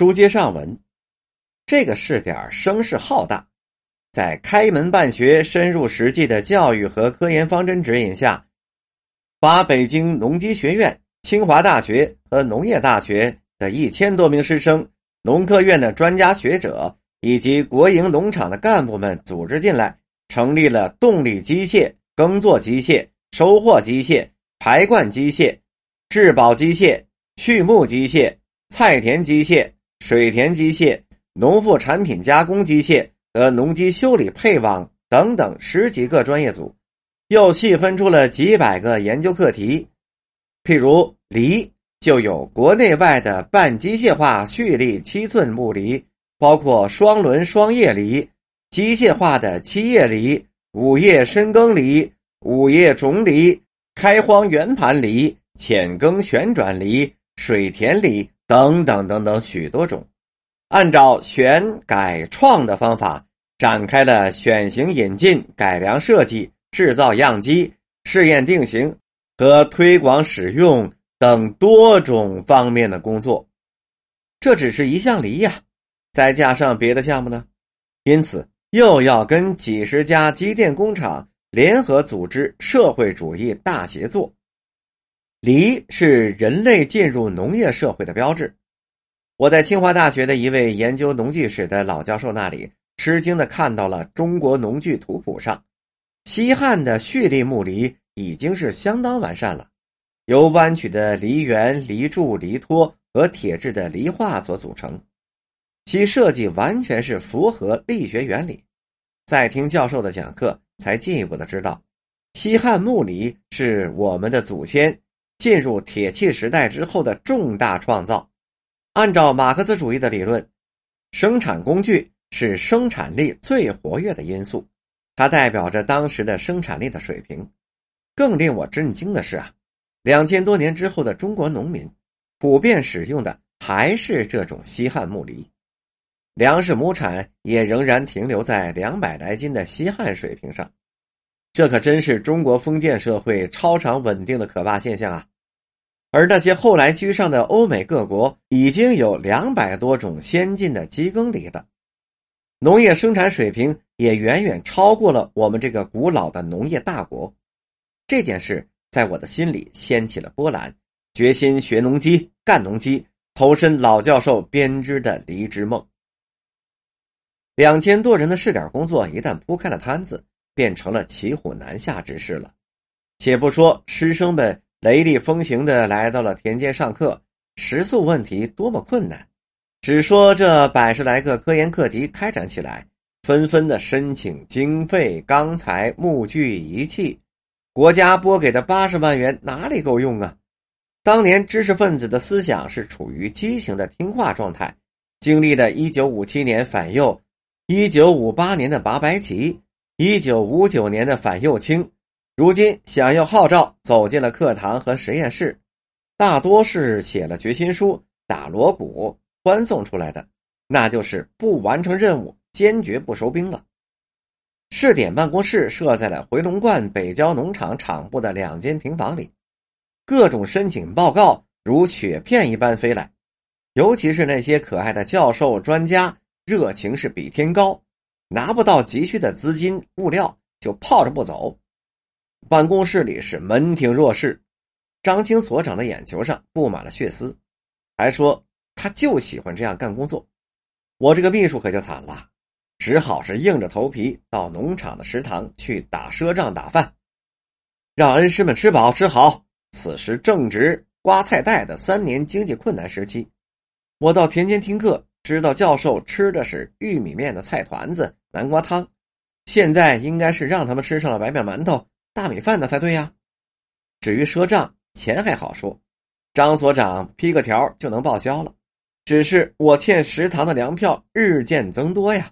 书接上文，这个试点声势浩大，在开门办学、深入实际的教育和科研方针指引下，把北京农机学院、清华大学和农业大学的一千多名师生、农科院的专家学者以及国营农场的干部们组织进来，成立了动力机械、耕作机械、收获机械、排灌机械、质保机械、畜牧机械、菜田机械。水田机械、农副产品加工机械和农机修理配网等等十几个专业组，又细分出了几百个研究课题。譬如犁，就有国内外的半机械化蓄力七寸木犁，包括双轮双叶犁、机械化的七叶犁、五叶深耕犁、五叶种犁、开荒圆盘犁、浅耕旋转犁、水田犁。等等等等，许多种，按照选改创的方法展开了选型、引进、改良设计、制造样机、试验定型和推广使用等多种方面的工作。这只是一项梨呀，再加上别的项目呢，因此又要跟几十家机电工厂联合组织社会主义大协作。犁是人类进入农业社会的标志。我在清华大学的一位研究农具史的老教授那里，吃惊的看到了中国农具图谱上，西汉的蓄力木犁已经是相当完善了，由弯曲的犁圆、犁柱、犁托和铁制的犁画所组成，其设计完全是符合力学原理。在听教授的讲课，才进一步的知道，西汉木犁是我们的祖先。进入铁器时代之后的重大创造，按照马克思主义的理论，生产工具是生产力最活跃的因素，它代表着当时的生产力的水平。更令我震惊的是啊，两千多年之后的中国农民普遍使用的还是这种西汉木犁，粮食亩产也仍然停留在两百来斤的西汉水平上，这可真是中国封建社会超常稳定的可怕现象啊！而那些后来居上的欧美各国，已经有两百多种先进的机耕犁的农业生产水平，也远远超过了我们这个古老的农业大国。这件事在我的心里掀起了波澜，决心学农机、干农机，投身老教授编织的犁之梦。两千多人的试点工作一旦铺开了摊子，变成了骑虎难下之事了。且不说师生们。雷厉风行的来到了田间上课，食宿问题多么困难！只说这百十来个科研课题开展起来，纷纷的申请经费、钢材、木具、仪器，国家拨给的八十万元哪里够用啊？当年知识分子的思想是处于畸形的听话状态，经历了一九五七年反右，一九五八年的拔白旗，一九五九年的反右倾。如今想要号召走进了课堂和实验室，大多是写了决心书、打锣鼓欢送出来的，那就是不完成任务坚决不收兵了。试点办公室设在了回龙观北郊农场场部的两间平房里，各种申请报告如雪片一般飞来，尤其是那些可爱的教授专家，热情是比天高，拿不到急需的资金物料就泡着不走。办公室里是门庭若市，张青所长的眼球上布满了血丝，还说他就喜欢这样干工作。我这个秘书可就惨了，只好是硬着头皮到农场的食堂去打赊账打饭，让恩师们吃饱吃好。此时正值刮菜袋的三年经济困难时期，我到田间听课，知道教授吃的是玉米面的菜团子、南瓜汤，现在应该是让他们吃上了白面馒头。大米饭的才对呀。至于赊账，钱还好说，张所长批个条就能报销了。只是我欠食堂的粮票日渐增多呀。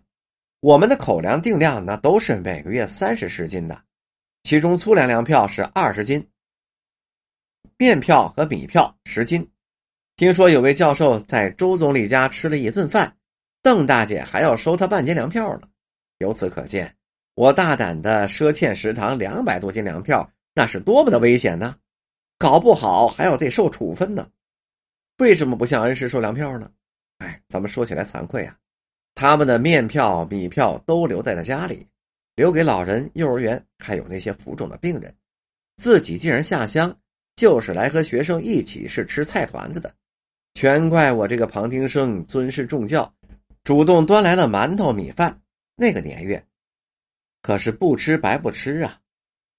我们的口粮定量那都是每个月三十十斤的，其中粗粮粮票是二十斤，面票和米票十斤。听说有位教授在周总理家吃了一顿饭，邓大姐还要收他半斤粮票呢。由此可见。我大胆的赊欠食堂两百多斤粮票，那是多么的危险呢？搞不好还要得受处分呢。为什么不向恩师收粮票呢？哎，咱们说起来惭愧啊，他们的面票、米票都留在了家里，留给老人、幼儿园，还有那些浮肿的病人。自己竟然下乡，就是来和学生一起是吃菜团子的。全怪我这个旁听生尊师重教，主动端来了馒头米饭。那个年月，可是不吃白不吃啊！